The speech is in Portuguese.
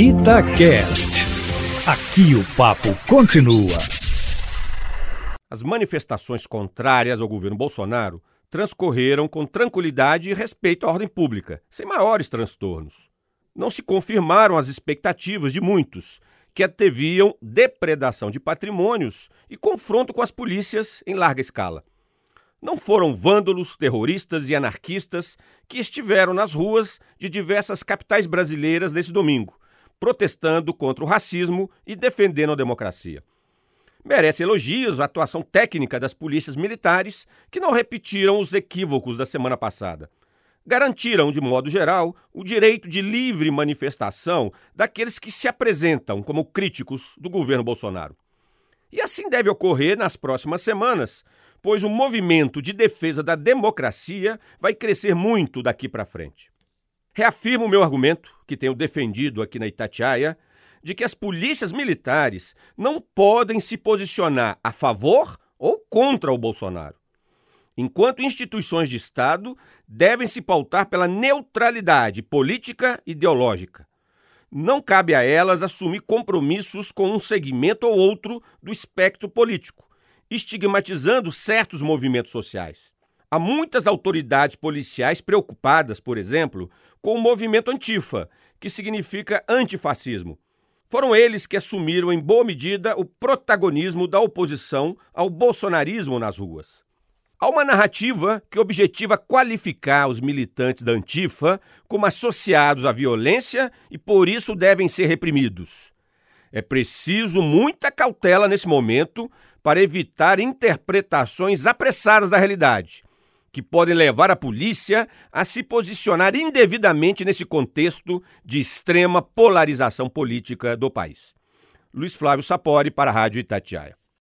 Itacast. Aqui o papo continua. As manifestações contrárias ao governo Bolsonaro transcorreram com tranquilidade e respeito à ordem pública, sem maiores transtornos. Não se confirmaram as expectativas de muitos, que anteviam depredação de patrimônios e confronto com as polícias em larga escala. Não foram vândalos, terroristas e anarquistas que estiveram nas ruas de diversas capitais brasileiras nesse domingo, protestando contra o racismo e defendendo a democracia. Merece elogios a atuação técnica das polícias militares, que não repetiram os equívocos da semana passada. Garantiram, de modo geral, o direito de livre manifestação daqueles que se apresentam como críticos do governo Bolsonaro. E assim deve ocorrer nas próximas semanas, pois o movimento de defesa da democracia vai crescer muito daqui para frente. Reafirmo o meu argumento, que tenho defendido aqui na Itatiaia, de que as polícias militares não podem se posicionar a favor ou contra o Bolsonaro. Enquanto instituições de Estado devem se pautar pela neutralidade política e ideológica. Não cabe a elas assumir compromissos com um segmento ou outro do espectro político estigmatizando certos movimentos sociais. Há muitas autoridades policiais preocupadas, por exemplo, com o movimento Antifa, que significa antifascismo. Foram eles que assumiram, em boa medida, o protagonismo da oposição ao bolsonarismo nas ruas. Há uma narrativa que objetiva qualificar os militantes da Antifa como associados à violência e por isso devem ser reprimidos. É preciso muita cautela nesse momento para evitar interpretações apressadas da realidade, que podem levar a polícia a se posicionar indevidamente nesse contexto de extrema polarização política do país. Luiz Flávio Sapori para a Rádio Itatiaia.